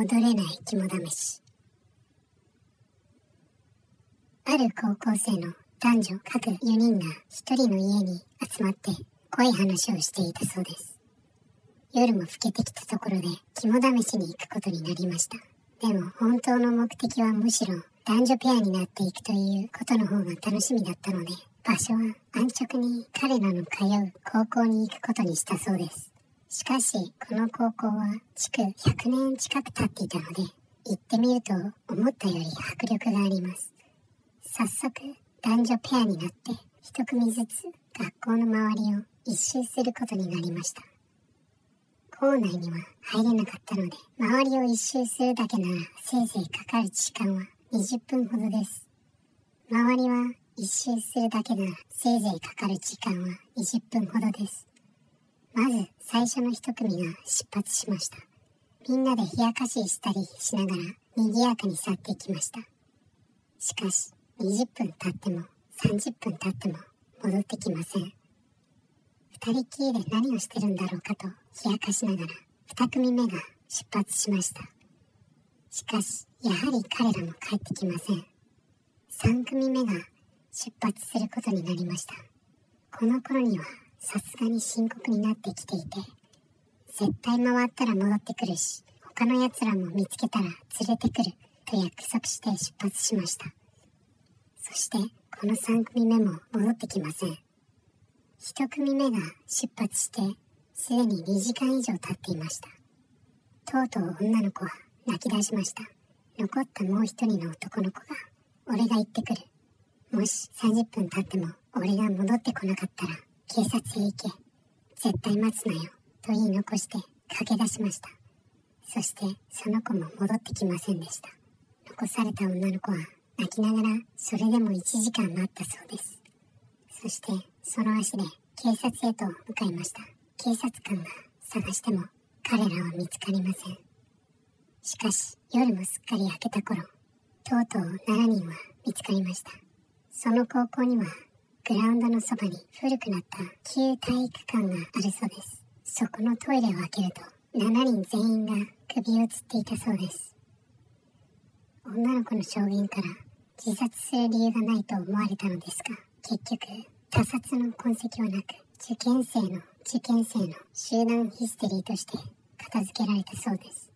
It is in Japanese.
踊れない肝試し。ある高校生の男女各4人が一人の家に集まって濃い話をしていたそうです。夜も更けてきたところで肝試しに行くことになりました。でも本当の目的はむしろ男女ペアになっていくということの方が楽しみだったので場所は安直に彼らの通う高校に行くことにしたそうです。しかし、この高校は築100年近く経っていたので、行ってみると思ったより迫力があります。早速、男女ペアになって一組ずつ学校の周りを一周することになりました。校内には入れなかったので、周りを一周するだけならせいぜいかかる時間は20分ほどです。周りは一周するだけならせいぜいかかる時間は20分ほどです。まず最初の一組が出発しました。みんなで冷やかししたりしながら賑やかに去っていきました。しかし20分経っても30分経っても戻ってきません。二人きりで何をしてるんだろうかと冷やかしながら二組目が出発しました。しかし、やはり彼らも帰ってきません。三組目が出発することになりました。この頃にはさすがに深刻になってきていて、絶対回ったら戻ってくるし、他の奴らも見つけたら連れてくると約束して出発しました。そして、この3組目も戻ってきません。1組目が出発して、すでに2時間以上経っていました。とうとう女の子は泣き出しました。残ったもう一人の男の子が、俺が行ってくる。もし30分経っても俺が戻ってこなかったら警察へ行け。絶対待つなよ。と言い残して駆け出しました。そしてその子も戻ってきませんでした。残された女の子は泣きながらそれでも1時間待ったそうです。そしてその足で警察へと向かいました。警察官が探しても彼らは見つかりません。しかし夜もすっかり明けた頃、とうとう7人は見つかりました。その高校にはグラウンドのそばに古くなった旧体育館があるそうです。そこのトイレを開けると、7人全員が首をつっていたそうです。女の子の証言から自殺する理由がないと思われたのですが、結局、他殺の痕跡はなく、受験生の受験生の集団ヒステリーとして片付けられたそうです。